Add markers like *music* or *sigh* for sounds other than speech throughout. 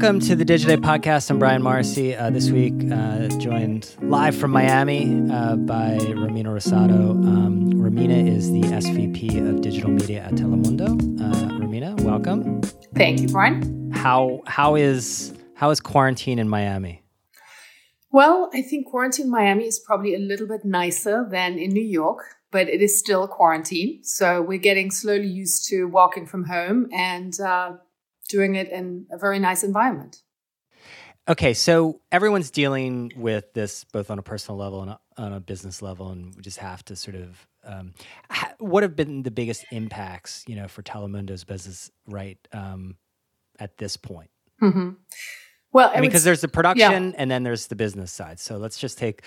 Welcome to the Digiday Podcast. I'm Brian Morrissey. Uh, this week, uh, joined live from Miami uh, by Romina Rosado. Um, Romina is the SVP of Digital Media at Telemundo. Uh, Romina, welcome. Thank you, Brian. How how is how is quarantine in Miami? Well, I think quarantine in Miami is probably a little bit nicer than in New York, but it is still quarantine. So we're getting slowly used to walking from home and uh, doing it in a very nice environment. Okay, so everyone's dealing with this both on a personal level and on a business level, and we just have to sort of. Um, what have been the biggest impacts, you know, for Telemundo's business right um, at this point? Mm-hmm. Well, I mean, because there's the production yeah. and then there's the business side. So let's just take,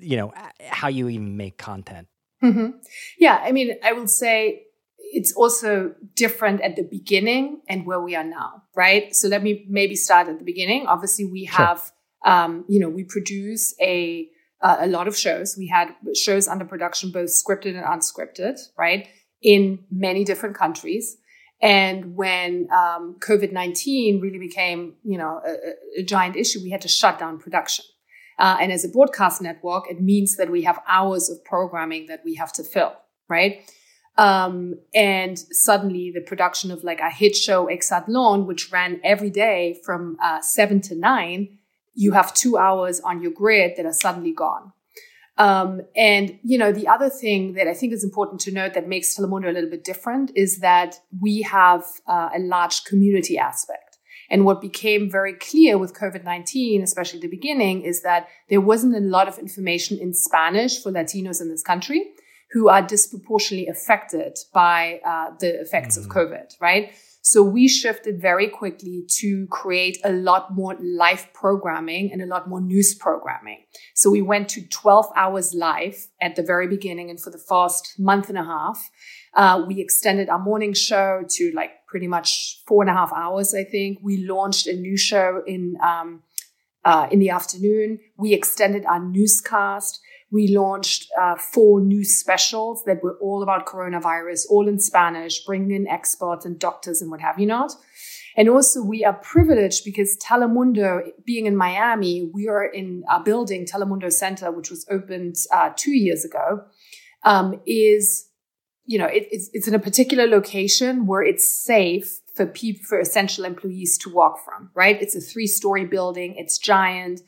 you know, how you even make content. Mm-hmm. Yeah, I mean, I will say it's also different at the beginning and where we are now, right? So let me maybe start at the beginning. Obviously, we have, sure. um, you know, we produce a uh, a lot of shows. We had shows under production, both scripted and unscripted, right, in many different countries. And when um, COVID nineteen really became, you know, a, a, giant issue, we had to shut down production. Uh, and as a broadcast network, it means that we have hours of programming that we have to fill, right? Um, and suddenly the production of like a hit show, Exatlón, which ran every day from uh, seven to nine, you have two hours on your grid that are suddenly gone. Um, and, you know, the other thing that I think is important to note that makes Telemundo a little bit different is that we have uh, a large community aspect. And what became very clear with COVID 19, especially at the beginning, is that there wasn't a lot of information in Spanish for Latinos in this country who are disproportionately affected by uh, the effects mm-hmm. of COVID, right? So we shifted very quickly to create a lot more live programming and a lot more news programming. So we went to 12 hours live at the very beginning and for the first month and a half. Uh, we extended our morning show to like pretty much four and a half hours, I think. We launched a new show in, um, uh, in the afternoon. We extended our newscast. We launched uh, four new specials that were all about coronavirus, all in Spanish, bringing in experts and doctors and what have you not. And also, we are privileged because Telemundo, being in Miami, we are in a building, Telemundo Center, which was opened uh, two years ago, um, is, you know, it, it's, it's in a particular location where it's safe for people, for essential employees to walk from, right? It's a three story building. It's giant.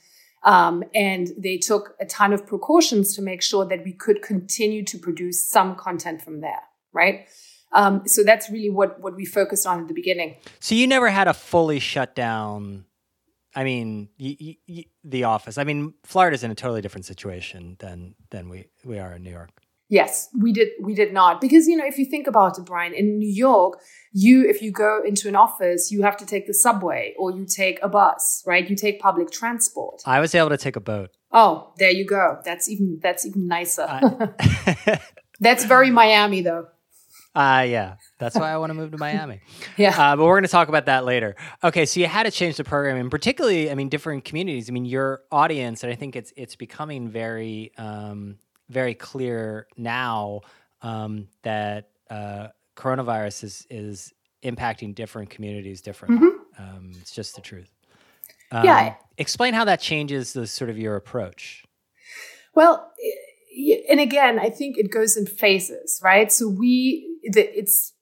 Um, and they took a ton of precautions to make sure that we could continue to produce some content from there, right? Um, so that's really what what we focused on at the beginning. So you never had a fully shut down. I mean, y- y- the office. I mean, Florida's in a totally different situation than than we we are in New York. Yes, we did. We did not because you know if you think about it, Brian, in New York, you if you go into an office, you have to take the subway or you take a bus, right? You take public transport. I was able to take a boat. Oh, there you go. That's even that's even nicer. *laughs* *laughs* that's very Miami, though. Uh, yeah, that's why I want to move to Miami. *laughs* yeah, uh, but we're going to talk about that later. Okay, so you had to change the program, and particularly, I mean, different communities. I mean, your audience, and I think it's it's becoming very um, very clear now um, that uh, coronavirus is is impacting different communities differently. Mm-hmm. Um, it's just the truth. Um, yeah. Explain how that changes the sort of your approach. Well, and again, I think it goes in phases, right? So we, it's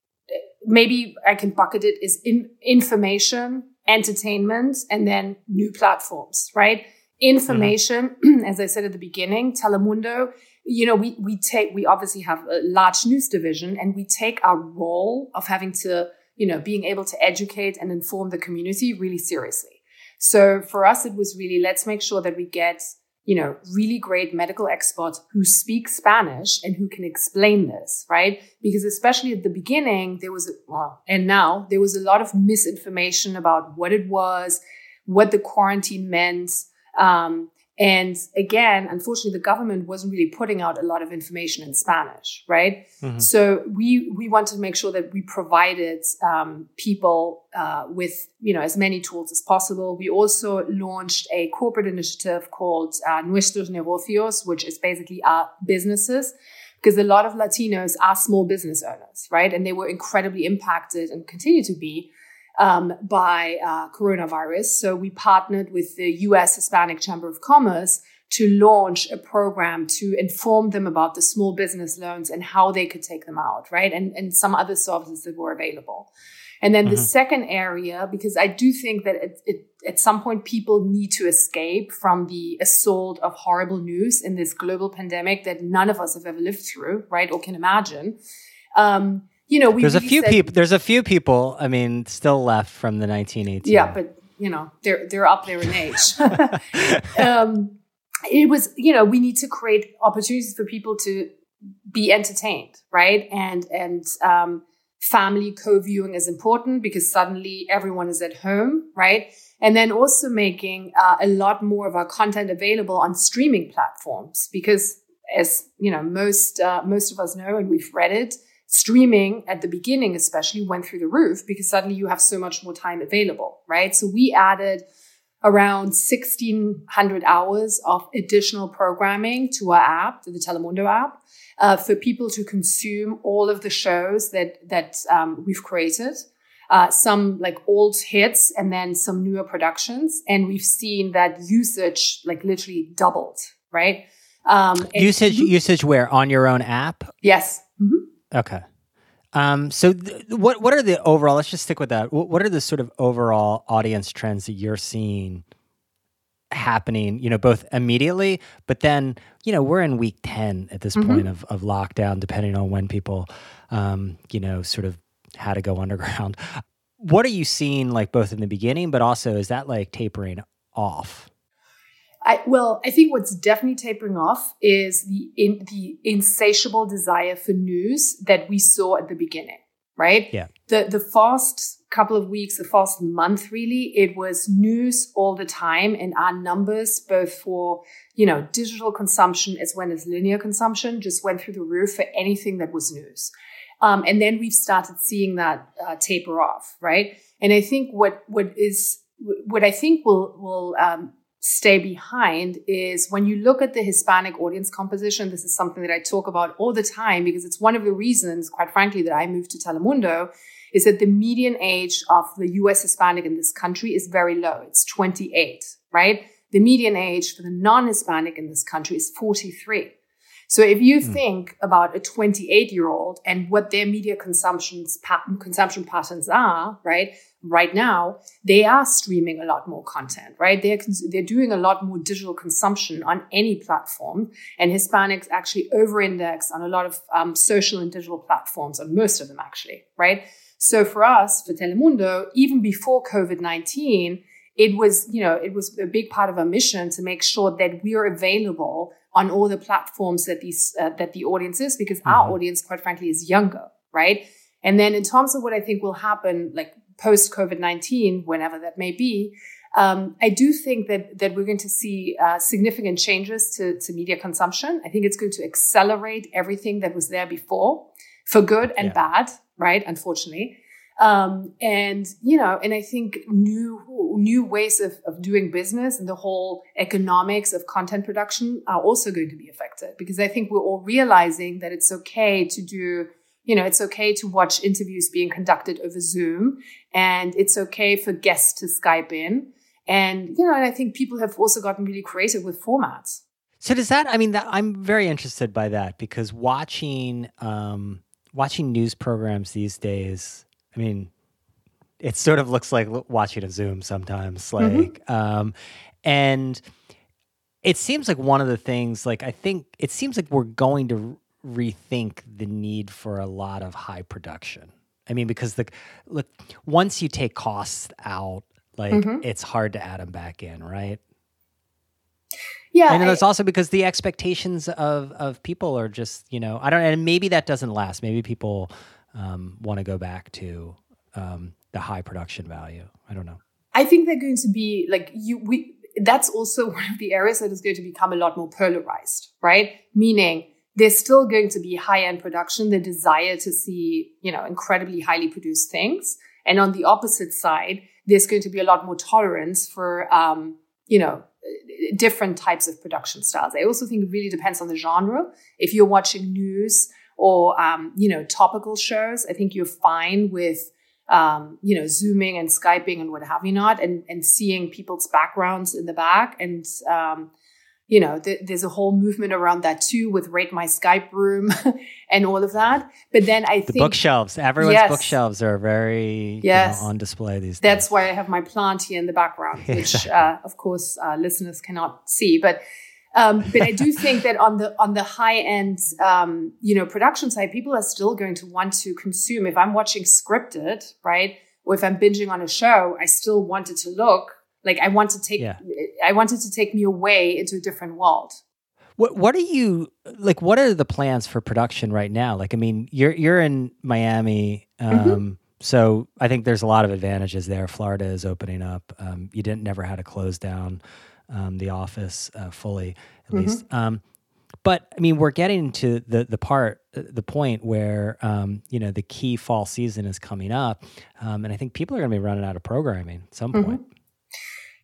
maybe I can bucket it as in information, entertainment, and then new platforms, right? Information, mm-hmm. *clears throat* as I said at the beginning, Telemundo you know, we, we take, we obviously have a large news division and we take our role of having to, you know, being able to educate and inform the community really seriously. So for us, it was really, let's make sure that we get, you know, really great medical experts who speak Spanish and who can explain this, right? Because especially at the beginning, there was, well, and now there was a lot of misinformation about what it was, what the quarantine meant. Um, and again, unfortunately, the government wasn't really putting out a lot of information in Spanish, right? Mm-hmm. So we we wanted to make sure that we provided um, people uh, with you know as many tools as possible. We also launched a corporate initiative called uh, Nuestros Negocios, which is basically our businesses because a lot of Latinos are small business owners, right? And they were incredibly impacted and continue to be um, by uh, coronavirus. So we partnered with the US Hispanic Chamber of Commerce to launch a program to inform them about the small business loans and how they could take them out, right? And, and some other services that were available. And then mm-hmm. the second area, because I do think that it, it, at some point people need to escape from the assault of horrible news in this global pandemic that none of us have ever lived through, right? Or can imagine. Um, you know, there's really a few people. There's a few people. I mean, still left from the 1918. Yeah, but you know, they're they're up there in age. *laughs* um, it was, you know, we need to create opportunities for people to be entertained, right? And and um, family co-viewing is important because suddenly everyone is at home, right? And then also making uh, a lot more of our content available on streaming platforms because, as you know, most uh, most of us know, and we've read it, streaming at the beginning especially went through the roof because suddenly you have so much more time available, right? So we added around 1600 hours of additional programming to our app, to the Telemundo app, uh, for people to consume all of the shows that, that um, we've created. Uh, some like old hits and then some newer productions. And we've seen that usage like literally doubled, right? Um, usage, usage where? On your own app? Yes. Mm-hmm. Okay. Um, so, th- what what are the overall? Let's just stick with that. What, what are the sort of overall audience trends that you're seeing happening? You know, both immediately, but then you know we're in week ten at this mm-hmm. point of of lockdown, depending on when people, um, you know, sort of had to go *laughs* underground. What are you seeing, like both in the beginning, but also is that like tapering off? I, well, I think what's definitely tapering off is the in, the insatiable desire for news that we saw at the beginning, right? Yeah. The the first couple of weeks, the first month, really, it was news all the time, and our numbers, both for you know digital consumption as well as linear consumption, just went through the roof for anything that was news. Um, and then we've started seeing that uh, taper off, right? And I think what what is what I think will will um, stay behind is when you look at the Hispanic audience composition, this is something that I talk about all the time because it's one of the reasons, quite frankly, that I moved to Telemundo is that the median age of the US Hispanic in this country is very low. It's 28, right? The median age for the non-Hispanic in this country is 43. So if you mm. think about a 28 year old and what their media consumptions consumption patterns are, right? right now, they are streaming a lot more content, right? They're, they're doing a lot more digital consumption on any platform. And Hispanics actually over index on a lot of um, social and digital platforms, on most of them actually, right? So for us, for Telemundo, even before COVID 19, it was, you know, it was a big part of our mission to make sure that we are available on all the platforms that these, uh, that the audience is, because mm-hmm. our audience, quite frankly, is younger, right? And then in terms of what I think will happen, like post COVID 19, whenever that may be, um, I do think that, that we're going to see uh, significant changes to, to media consumption. I think it's going to accelerate everything that was there before for good and yeah. bad, right? Unfortunately. Um, and you know, and I think new new ways of, of doing business and the whole economics of content production are also going to be affected because I think we're all realizing that it's okay to do you know, it's okay to watch interviews being conducted over Zoom and it's okay for guests to Skype in. And, you know, and I think people have also gotten really creative with formats. So does that, I mean, that, I'm very interested by that because watching, um, watching news programs these days, I mean, it sort of looks like watching a Zoom sometimes, mm-hmm. like, mm-hmm. um, and it seems like one of the things, like, I think it seems like we're going to rethink the need for a lot of high production. I mean, because the look once you take costs out, like mm-hmm. it's hard to add them back in, right? Yeah, and it's also because the expectations of of people are just you know I don't and maybe that doesn't last. Maybe people um, want to go back to um, the high production value. I don't know. I think they're going to be like you. We that's also *laughs* one of the areas that is going to become a lot more polarized, right? Meaning there's still going to be high end production, the desire to see, you know, incredibly highly produced things. And on the opposite side, there's going to be a lot more tolerance for, um, you know, different types of production styles. I also think it really depends on the genre. If you're watching news or, um, you know, topical shows, I think you're fine with, um, you know, zooming and skyping and what have you not, and and seeing people's backgrounds in the back, and um, you know, th- there's a whole movement around that too with rate my Skype room *laughs* and all of that. But then I the think bookshelves, everyone's yes, bookshelves are very yes, you know, on display these days. That's why I have my plant here in the background, *laughs* which uh, of course uh, listeners cannot see, but. Um, but I do think that on the on the high end, um, you know, production side, people are still going to want to consume. If I'm watching scripted, right, or if I'm binging on a show, I still want it to look like I want to take. Yeah. I wanted to take me away into a different world. What What are you like? What are the plans for production right now? Like, I mean, you're you're in Miami. Mm-hmm. Um, mm-hmm. So I think there's a lot of advantages there. Florida is opening up. Um, you didn't never had to close down um, the office uh, fully, at mm-hmm. least. Um, but I mean, we're getting to the the part, uh, the point where um, you know the key fall season is coming up, um, and I think people are going to be running out of programming at some mm-hmm. point.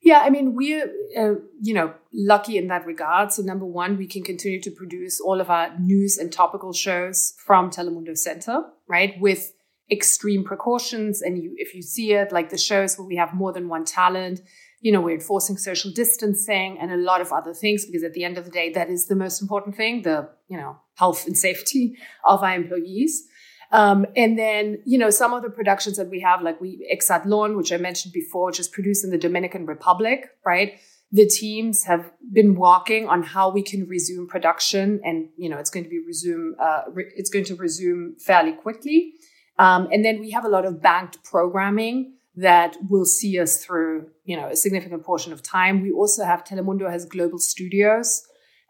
Yeah, I mean, we're uh, you know lucky in that regard. So number one, we can continue to produce all of our news and topical shows from Telemundo Center, right, with extreme precautions. And you, if you see it, like the shows where we have more than one talent you know, we're enforcing social distancing and a lot of other things because at the end of the day, that is the most important thing, the, you know, health and safety *laughs* of our employees. Um, and then, you know, some of the productions that we have, like we Exatlon, which I mentioned before, which is produced in the Dominican Republic, right? The teams have been working on how we can resume production, and you know, it's going to be resume. Uh, re- it's going to resume fairly quickly. Um, and then we have a lot of banked programming that will see us through, you know, a significant portion of time. We also have Telemundo has global studios.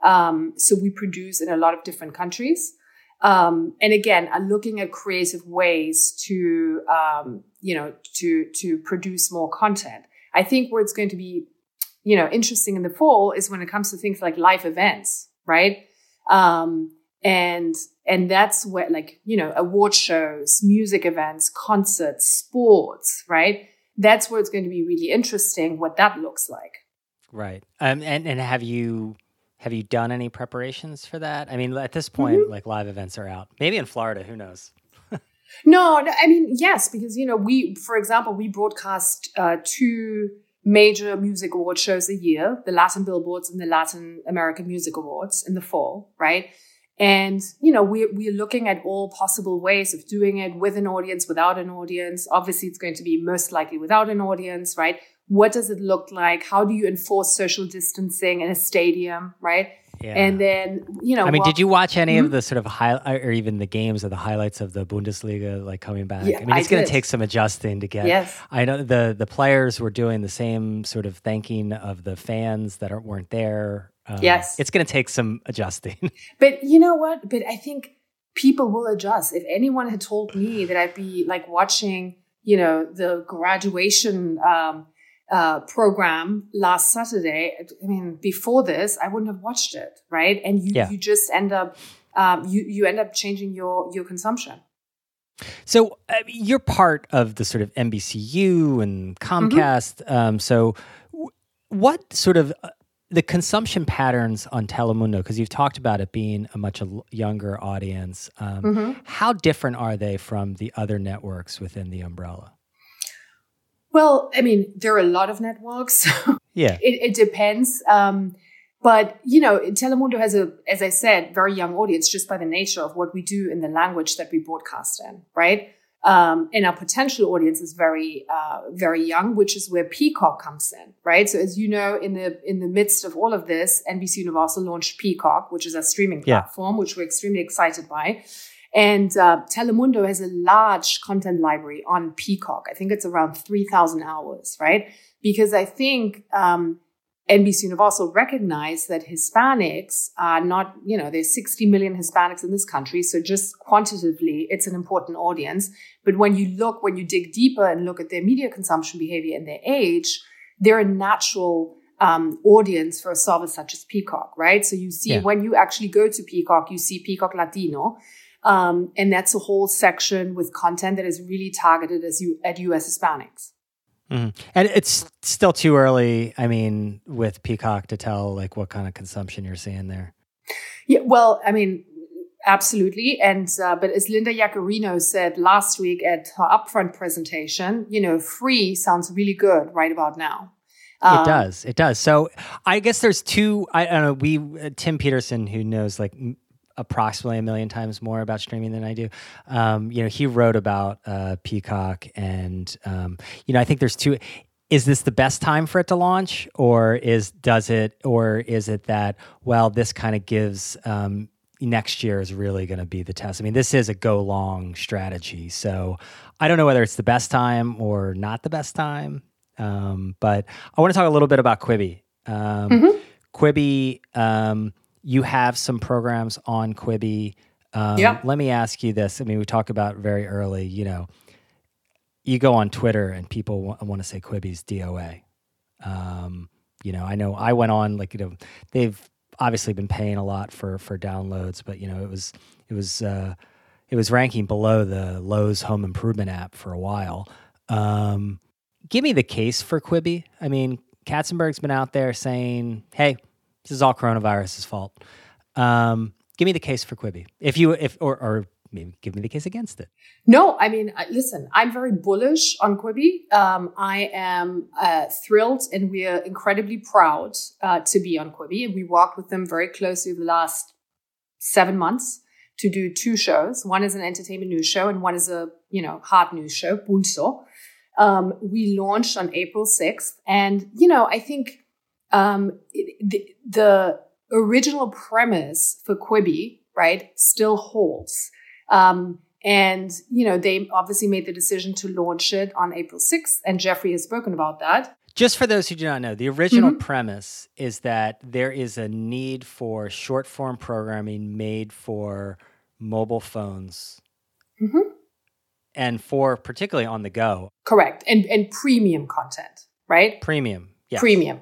Um, so we produce in a lot of different countries. Um, and again, are looking at creative ways to, um, you know, to, to produce more content. I think where it's going to be, you know, interesting in the fall is when it comes to things like live events, right? Um, and and that's where like you know award shows music events concerts sports right that's where it's going to be really interesting what that looks like. Right. Um and and have you have you done any preparations for that? I mean at this point mm-hmm. like live events are out. Maybe in florida who knows? *laughs* No, no i mean yes because you know we for example we broadcast uh, two major music award shows a year the latin billboards and the latin american music awards in the fall right and, you know, we're, we're looking at all possible ways of doing it with an audience, without an audience. Obviously, it's going to be most likely without an audience, right? What does it look like? How do you enforce social distancing in a stadium, right? Yeah. And then, you know, I mean, well, did you watch any mm-hmm. of the sort of high or even the games or the highlights of the Bundesliga like coming back? Yeah, I mean, it's going to take some adjusting to get. Yes. I know the the players were doing the same sort of thanking of the fans that aren't, weren't there um, yes. It's going to take some adjusting. *laughs* but you know what? But I think people will adjust. If anyone had told me that I'd be like watching, you know, the graduation um, uh, program last Saturday, I mean, before this, I wouldn't have watched it, right? And you, yeah. you just end up, um, you, you end up changing your, your consumption. So uh, you're part of the sort of NBCU and Comcast. Mm-hmm. Um, so w- what sort of uh, the consumption patterns on Telemundo, because you've talked about it being a much younger audience, um, mm-hmm. how different are they from the other networks within the umbrella? Well, I mean, there are a lot of networks. *laughs* yeah, it, it depends. Um, but you know, Telemundo has a, as I said, very young audience just by the nature of what we do in the language that we broadcast in, right? Um, and our potential audience is very, uh, very young, which is where Peacock comes in, right? So as you know, in the in the midst of all of this, NBC Universal launched Peacock, which is a streaming platform, yeah. which we're extremely excited by. And uh, Telemundo has a large content library on Peacock. I think it's around three thousand hours, right? Because I think um, NBC Universal recognized that Hispanics are not, you know, there's 60 million Hispanics in this country. So just quantitatively, it's an important audience. But when you look, when you dig deeper and look at their media consumption behavior and their age, they're a natural um, audience for a service such as Peacock, right? So you see, yeah. when you actually go to Peacock, you see Peacock Latino. Um, and that's a whole section with content that is really targeted as you, at US Hispanics. Mm-hmm. And it's still too early. I mean, with Peacock to tell like what kind of consumption you're seeing there. Yeah, well, I mean, Absolutely. And, uh, but as Linda Yaccarino said last week at her upfront presentation, you know, free sounds really good right about now. Um, it does. It does. So I guess there's two, I, I don't know, we, uh, Tim Peterson, who knows like approximately a million times more about streaming than I do. Um, you know, he wrote about uh, Peacock, and um, you know, I think there's two. Is this the best time for it to launch, or is does it, or is it that well, this kind of gives um, next year is really going to be the test. I mean, this is a go long strategy, so I don't know whether it's the best time or not the best time. Um, but I want to talk a little bit about Quibi. Um, mm-hmm. Quibi um, you have some programs on Quibi. Um, yeah. Let me ask you this. I mean, we talk about very early, you know, you go on Twitter and people w- want to say Quibi's DOA. Um, you know, I know I went on like, you know, they've obviously been paying a lot for, for downloads, but you know, it was, it was, uh, it was ranking below the Lowe's home improvement app for a while. Um, give me the case for Quibi. I mean, Katzenberg's been out there saying, "Hey, this is all coronavirus's fault. Um, give me the case for Quibi, if you if or or maybe give me the case against it. No, I mean, listen, I'm very bullish on Quibi. Um, I am uh, thrilled, and we are incredibly proud uh, to be on Quibi, and we worked with them very closely the last seven months to do two shows. One is an entertainment news show, and one is a you know hard news show, Pulso. Um, we launched on April 6th, and you know, I think um, the, the, original premise for Quibi, right, still holds. Um, and, you know, they obviously made the decision to launch it on April 6th, and Jeffrey has spoken about that. Just for those who do not know, the original mm-hmm. premise is that there is a need for short form programming made for mobile phones. Mm-hmm. And for particularly on the go. Correct. And and premium content, right? Premium. Yes. Premium.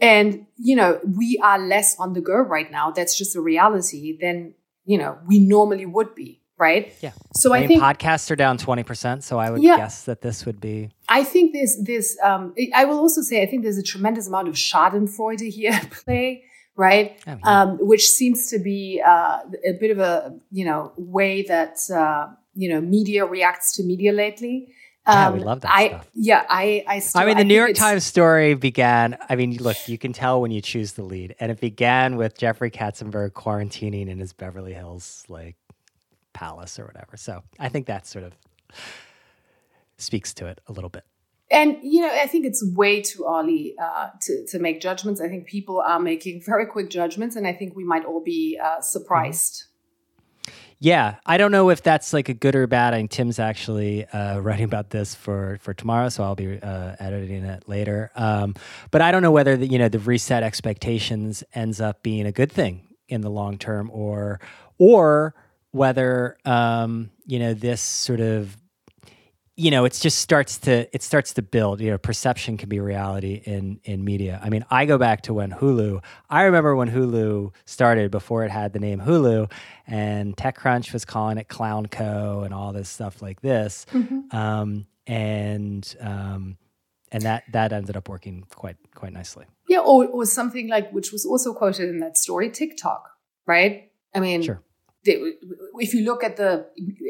And, you know, we are less on the go right now. That's just a reality than, you know, we normally would be. Right. Yeah. So I, I mean, think podcasts are down 20%. So I would yeah, guess that this would be. I think there's this, um, I will also say, I think there's a tremendous amount of Schadenfreude here at *laughs* play right? Oh, yeah. um, which seems to be uh, a bit of a you know way that uh, you know media reacts to media lately. Um, yeah, we um, love that I, stuff. Yeah, I, I, still, I mean, the I New York Times story began. I mean, look, you can tell when you choose the lead, and it began with Jeffrey Katzenberg quarantining in his Beverly Hills like palace or whatever. So I think that sort of speaks to it a little bit. And you know, I think it's way too early uh, to to make judgments. I think people are making very quick judgments, and I think we might all be uh, surprised. Mm-hmm yeah, I don't know if that's like a good or bad. I think Tim's actually uh, writing about this for for tomorrow, so I'll be uh, editing it later. Um, but I don't know whether the, you know the reset expectations ends up being a good thing in the long term, or or whether um, you know this sort of you know, it just starts to it starts to build. You know, perception can be reality in in media. I mean, I go back to when Hulu. I remember when Hulu started before it had the name Hulu, and TechCrunch was calling it Clown Co. and all this stuff like this. Mm-hmm. Um, and um, and that that ended up working quite quite nicely. Yeah, or or something like which was also quoted in that story, TikTok, right? I mean, sure. They, if you look at the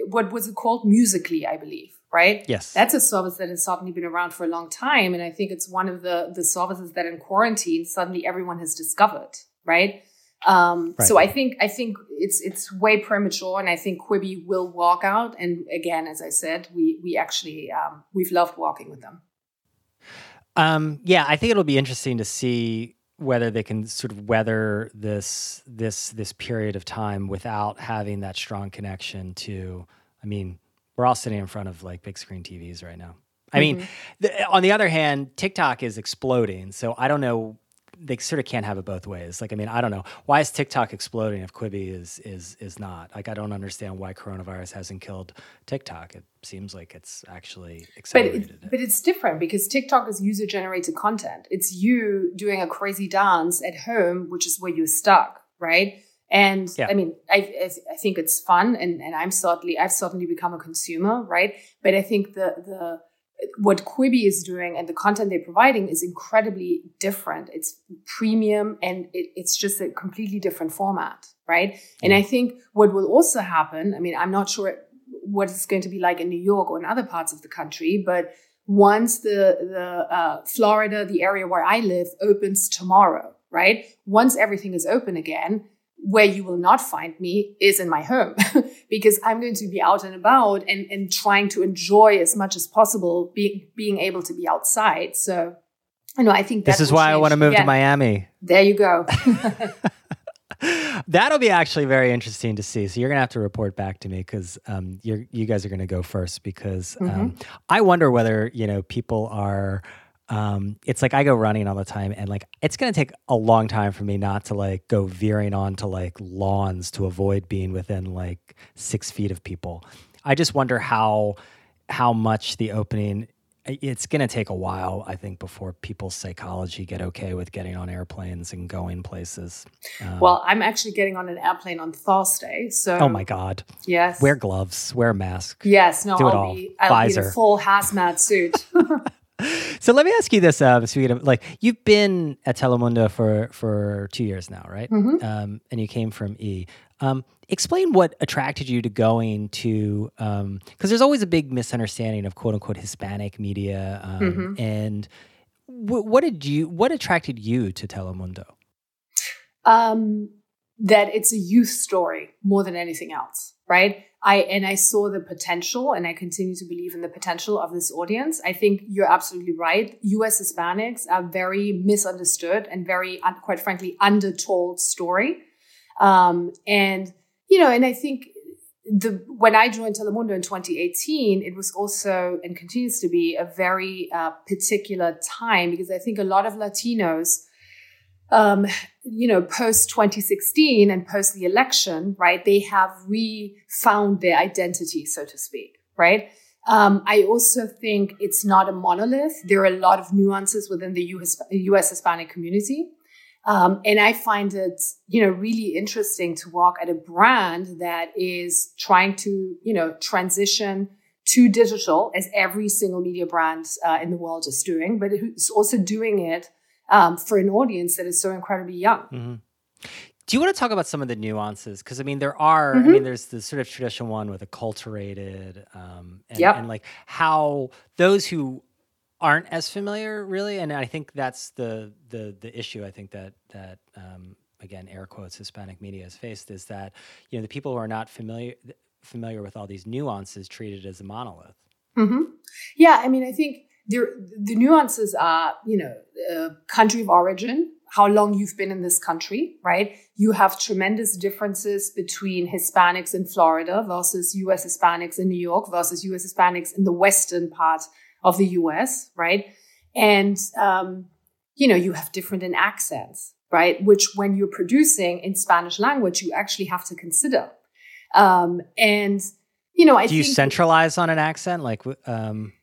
what was it called, Musical.ly, I believe right? Yes. That's a service that has certainly been around for a long time. And I think it's one of the, the services that in quarantine, suddenly everyone has discovered, right? Um, right. So I think I think it's it's way premature, and I think Quibi will walk out. And again, as I said, we we actually um, we've loved walking with them. Um, yeah, I think it'll be interesting to see whether they can sort of weather this this this period of time without having that strong connection to. I mean, we're all sitting in front of like big screen TVs right now. I mm-hmm. mean, the, on the other hand, TikTok is exploding. So I don't know. They sort of can't have it both ways. Like, I mean, I don't know why is TikTok exploding if Quibi is is is not. Like, I don't understand why coronavirus hasn't killed TikTok. It seems like it's actually accelerated. But, it, but it's different because TikTok is user generated content. It's you doing a crazy dance at home, which is where you're stuck, right? And yeah. I mean, I, I think it's fun, and, and I'm certainly I've certainly become a consumer, right? But I think the the what Quibi is doing and the content they're providing is incredibly different. It's premium and it, it's just a completely different format, right? And I think what will also happen, I mean, I'm not sure what it's going to be like in New York or in other parts of the country, but once the the uh, Florida, the area where I live, opens tomorrow, right? Once everything is open again, where you will not find me is in my home *laughs* because I'm going to be out and about and, and trying to enjoy as much as possible being being able to be outside. So I know I think this is why I want to move again. to Miami. There you go. *laughs* *laughs* That'll be actually very interesting to see. So you're gonna have to report back to me because um, you you guys are gonna go first because um, mm-hmm. I wonder whether you know people are um, it's like I go running all the time and like it's gonna take a long time for me not to like go veering onto like lawns to avoid being within like six feet of people. I just wonder how how much the opening it's going to take a while, I think, before people's psychology get okay with getting on airplanes and going places. Um, well, I'm actually getting on an airplane on Thursday. So, oh my god, yes, wear gloves, wear a mask. Yes, no, Do I'll it all. be I'll Pfizer. be a full hazmat suit. *laughs* *laughs* so let me ask you this, uh, Sweden. Like you've been at Telemundo for for two years now, right? Mm-hmm. Um, and you came from E. Um, explain what attracted you to going to because um, there's always a big misunderstanding of quote unquote Hispanic media. Um, mm-hmm. And w- what did you what attracted you to Telemundo? Um, that it's a youth story more than anything else, right? I and I saw the potential, and I continue to believe in the potential of this audience. I think you're absolutely right. U.S. Hispanics are very misunderstood and very, quite frankly, undertold story. Um, and you know, and I think the when I joined Telemundo in 2018, it was also and continues to be a very uh, particular time because I think a lot of Latinos um, you know, post 2016 and post the election, right, they have refound their identity, so to speak, right? Um, I also think it's not a monolith. There are a lot of nuances within the US, US Hispanic community. Um, and I find it, you know, really interesting to walk at a brand that is trying to, you know, transition to digital as every single media brand uh, in the world is doing, but it's also doing it um, for an audience that is so incredibly young. Mm-hmm. Do you want to talk about some of the nuances? Because I mean, there are. Mm-hmm. I mean, there's the sort of traditional one with acculturated, um, and, yep. and like how those who aren't as familiar, really, and I think that's the the the issue. I think that that um, again, air quotes, Hispanic media has faced is that you know the people who are not familiar familiar with all these nuances treated as a monolith. Mm-hmm. Yeah, I mean, I think there, the nuances are, you know, uh, country of origin, how long you've been in this country, right? You have tremendous differences between Hispanics in Florida versus US Hispanics in New York versus US Hispanics in the western part of the US, right? And, um, you know, you have different in accents, right? Which when you're producing in Spanish language, you actually have to consider. Um, and, you know, I do you centralize on an accent? Like, um,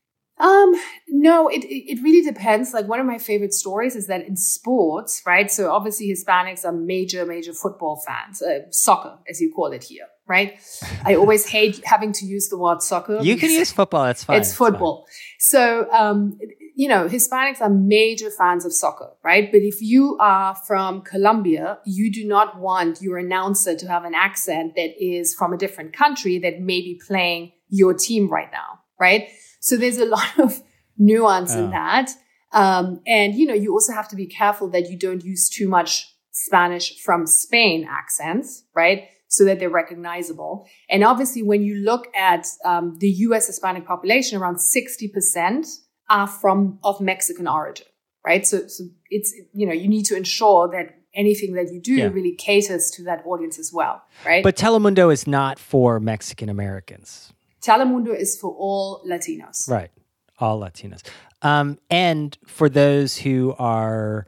um, no, it it really depends. Like one of my favorite stories is that in sports, right? So obviously Hispanics are major, major football fans, uh, soccer as you call it here, right? *laughs* I always hate having to use the word soccer. You can use football. That's fine. It's football. So, um, you know, Hispanics are major fans of soccer, right? But if you are from Colombia, you do not want your announcer to have an accent that is from a different country that may be playing your team right now, right? So there's a *laughs* lot of nuance in that. Um, and, you know, you also have to be careful that you don't use too much Spanish from Spain accents, right? So that they're recognizable. And obviously, when you look at um, the US Hispanic population, around 60% are from of Mexican origin, right? So, so it's, you know, you need to ensure that anything that you do yeah. really caters to that audience as well, right? But Telemundo is not for Mexican Americans. Telemundo is for all Latinos. Right. All Latinos. Um, and for those who are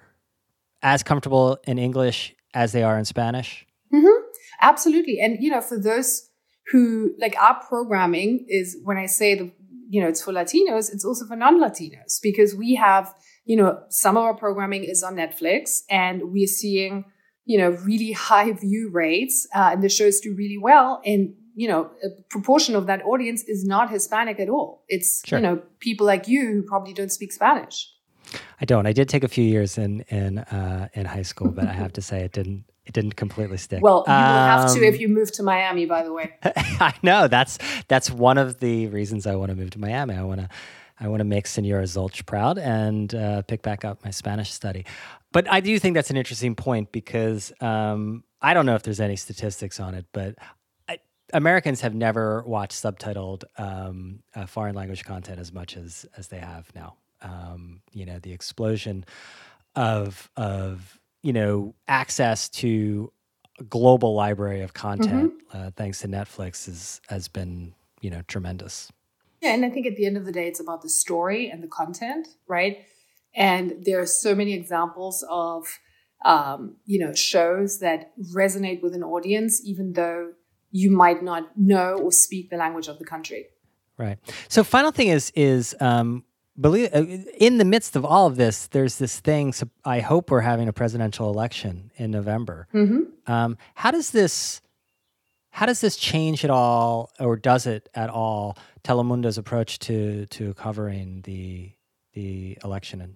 as comfortable in English as they are in Spanish? Mm-hmm. Absolutely. And, you know, for those who like our programming is when I say the, you know, it's for Latinos, it's also for non Latinos because we have, you know, some of our programming is on Netflix and we're seeing, you know, really high view rates uh, and the shows do really well. And you know, a proportion of that audience is not Hispanic at all. It's, sure. you know, people like you who probably don't speak Spanish. I don't. I did take a few years in in uh, in high school, but I have to say it didn't it didn't completely stick. Well, you um, will have to if um, you move to Miami. By the way, *laughs* I know that's that's one of the reasons I want to move to Miami. I want to I want to make Senora Zolch proud and uh, pick back up my Spanish study. But I do think that's an interesting point because um, I don't know if there's any statistics on it, but Americans have never watched subtitled um, uh, foreign language content as much as as they have now. Um, you know, the explosion of of you know access to a global library of content mm-hmm. uh, thanks to Netflix is has been you know tremendous. Yeah, and I think at the end of the day, it's about the story and the content, right? And there are so many examples of um, you know shows that resonate with an audience, even though you might not know or speak the language of the country. Right. So, final thing is is um, believe uh, in the midst of all of this, there's this thing. So I hope we're having a presidential election in November. Mm-hmm. Um, how does this? How does this change at all, or does it at all, Telemundo's approach to to covering the the election?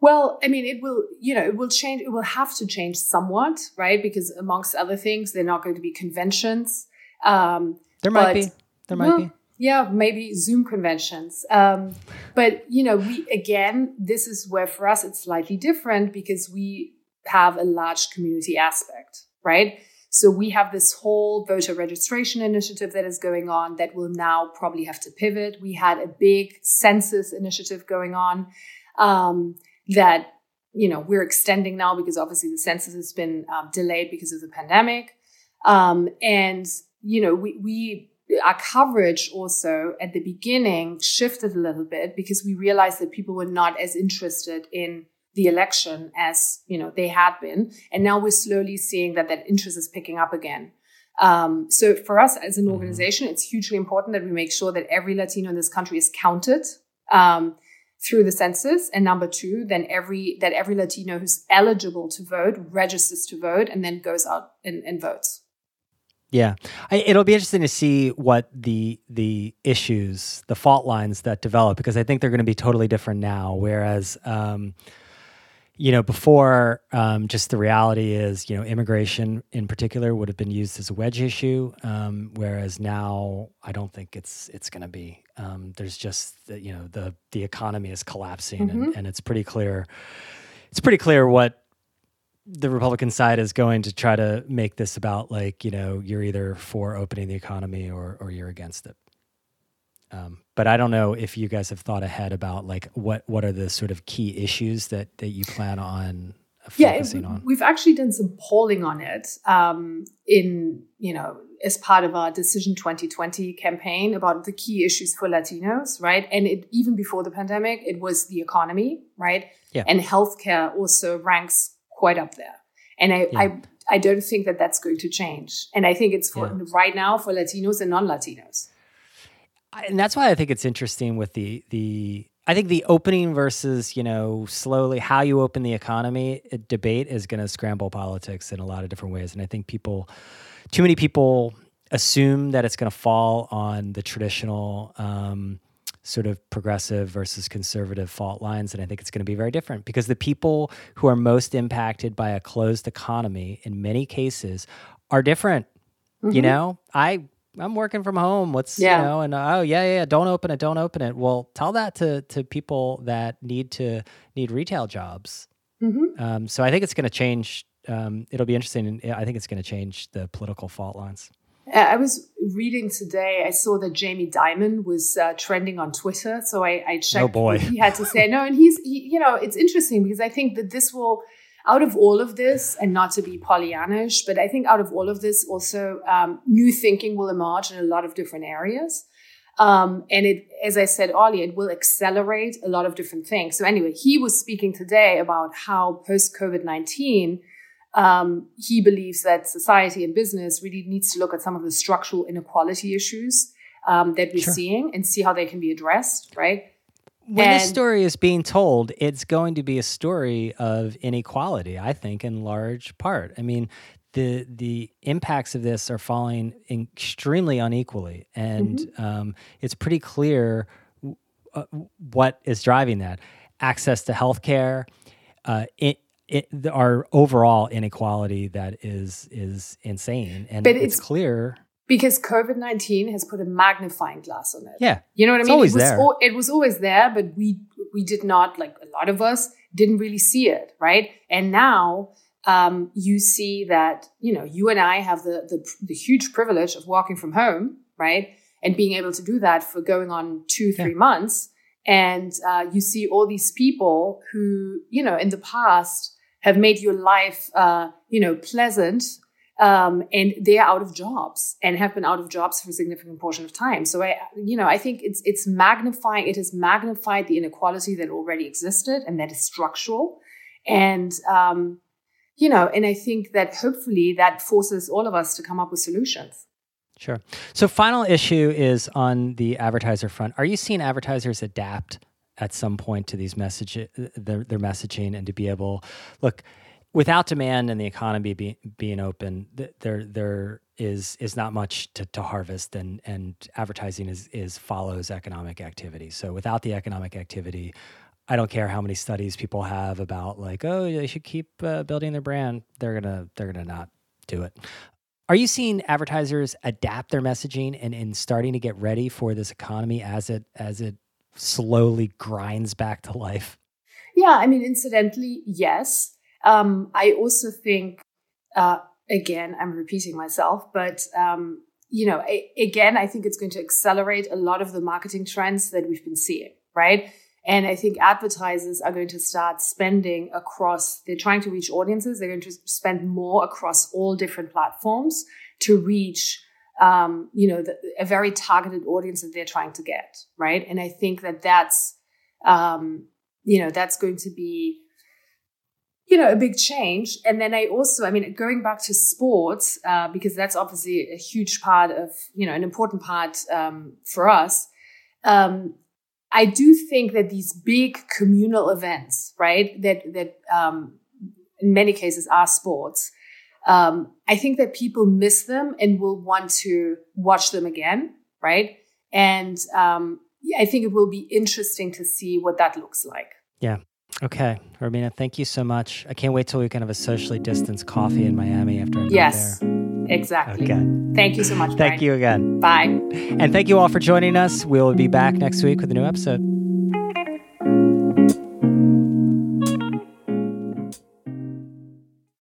Well, I mean, it will, you know, it will change. It will have to change somewhat, right? Because amongst other things, they're not going to be conventions. Um, there might be. There might well, be yeah maybe zoom conventions um, but you know we again this is where for us it's slightly different because we have a large community aspect right so we have this whole voter registration initiative that is going on that will now probably have to pivot we had a big census initiative going on um, that you know we're extending now because obviously the census has been um, delayed because of the pandemic. Um, and you know we we our coverage also at the beginning shifted a little bit because we realized that people were not as interested in the election as you know they had been. And now we're slowly seeing that that interest is picking up again. Um, so for us as an mm-hmm. organization it's hugely important that we make sure that every latino in this country is counted. Um, through the census. And number two then every that every latino who's eligible to vote registers to vote and then goes out and, and votes. Yeah, I, it'll be interesting to see what the the issues, the fault lines that develop, because I think they're going to be totally different now. Whereas, um, you know, before, um, just the reality is, you know, immigration in particular would have been used as a wedge issue, um, whereas now I don't think it's it's going to be. Um, there's just the, you know the the economy is collapsing, mm-hmm. and, and it's pretty clear. It's pretty clear what the Republican side is going to try to make this about like you know you're either for opening the economy or or you're against it. Um, but I don't know if you guys have thought ahead about like what what are the sort of key issues that that you plan on focusing yeah, on. We've actually done some polling on it um, in you know as part of our Decision 2020 campaign about the key issues for Latinos, right? And it, even before the pandemic, it was the economy, right? Yeah. And healthcare also ranks quite up there. And I, yeah. I, I don't think that that's going to change. And I think it's for yeah. right now for Latinos and non-Latinos. And that's why I think it's interesting with the the I think the opening versus you know slowly how you open the economy uh, debate is going to scramble politics in a lot of different ways. And I think people, too many people assume that it's going to fall on the traditional. Um, sort of progressive versus conservative fault lines. And I think it's going to be very different because the people who are most impacted by a closed economy in many cases are different. Mm-hmm. You know, I I'm working from home. What's yeah. you know, and oh yeah, yeah, don't open it, don't open it. Well, tell that to to people that need to need retail jobs. Mm-hmm. Um, so I think it's going to change. Um, it'll be interesting. and I think it's going to change the political fault lines. I was reading today. I saw that Jamie Dimon was uh, trending on Twitter, so I, I checked oh boy. what he had to say. No, and he's, he, you know, it's interesting because I think that this will, out of all of this, and not to be Pollyannish, but I think out of all of this, also um, new thinking will emerge in a lot of different areas. Um, and it, as I said earlier, it will accelerate a lot of different things. So anyway, he was speaking today about how post COVID nineteen um, he believes that society and business really needs to look at some of the structural inequality issues um, that we're sure. seeing and see how they can be addressed, right? When and, this story is being told, it's going to be a story of inequality, I think, in large part. I mean, the the impacts of this are falling extremely unequally, and mm-hmm. um, it's pretty clear uh, what is driving that. Access to healthcare, uh, it, it, our overall inequality that is is insane, and but it's, it's clear because COVID nineteen has put a magnifying glass on it. Yeah, you know what I mean. Always it was there. Al- it was always there, but we we did not like a lot of us didn't really see it, right? And now um, you see that you know you and I have the, the the huge privilege of working from home, right, and being able to do that for going on two three yeah. months. And uh, you see all these people who you know in the past have made your life uh, you know pleasant um, and they are out of jobs and have been out of jobs for a significant portion of time. So I, you know, I think it's it's magnifying. It has magnified the inequality that already existed and that is structural, and um, you know, and I think that hopefully that forces all of us to come up with solutions. Sure. So, final issue is on the advertiser front. Are you seeing advertisers adapt at some point to these message their, their messaging and to be able look? Without demand and the economy be, being open, there there is is not much to, to harvest, and and advertising is is follows economic activity. So without the economic activity, I don't care how many studies people have about like, oh, they should keep uh, building their brand. They're gonna they're gonna not do it. Are you seeing advertisers adapt their messaging and, and starting to get ready for this economy as it as it slowly grinds back to life? Yeah, I mean, incidentally, yes. Um, I also think, uh, again, I'm repeating myself, but um, you know, I, again, I think it's going to accelerate a lot of the marketing trends that we've been seeing, right? And I think advertisers are going to start spending across, they're trying to reach audiences. They're going to spend more across all different platforms to reach, um, you know, the, a very targeted audience that they're trying to get. Right. And I think that that's, um, you know, that's going to be you know, a big change. And then I also, I mean, going back to sports, uh, because that's obviously a huge part of, you know, an important part um, for us. Um, I do think that these big communal events, right, that that um, in many cases are sports. Um, I think that people miss them and will want to watch them again, right? And um, I think it will be interesting to see what that looks like. Yeah. Okay, Romina, thank you so much. I can't wait till we can have a socially distanced coffee in Miami after I'm yes, there. exactly. Okay. Thank you so much. Thank Brian. you again. Bye. And thank you all for joining us. We'll be back next week with a new episode.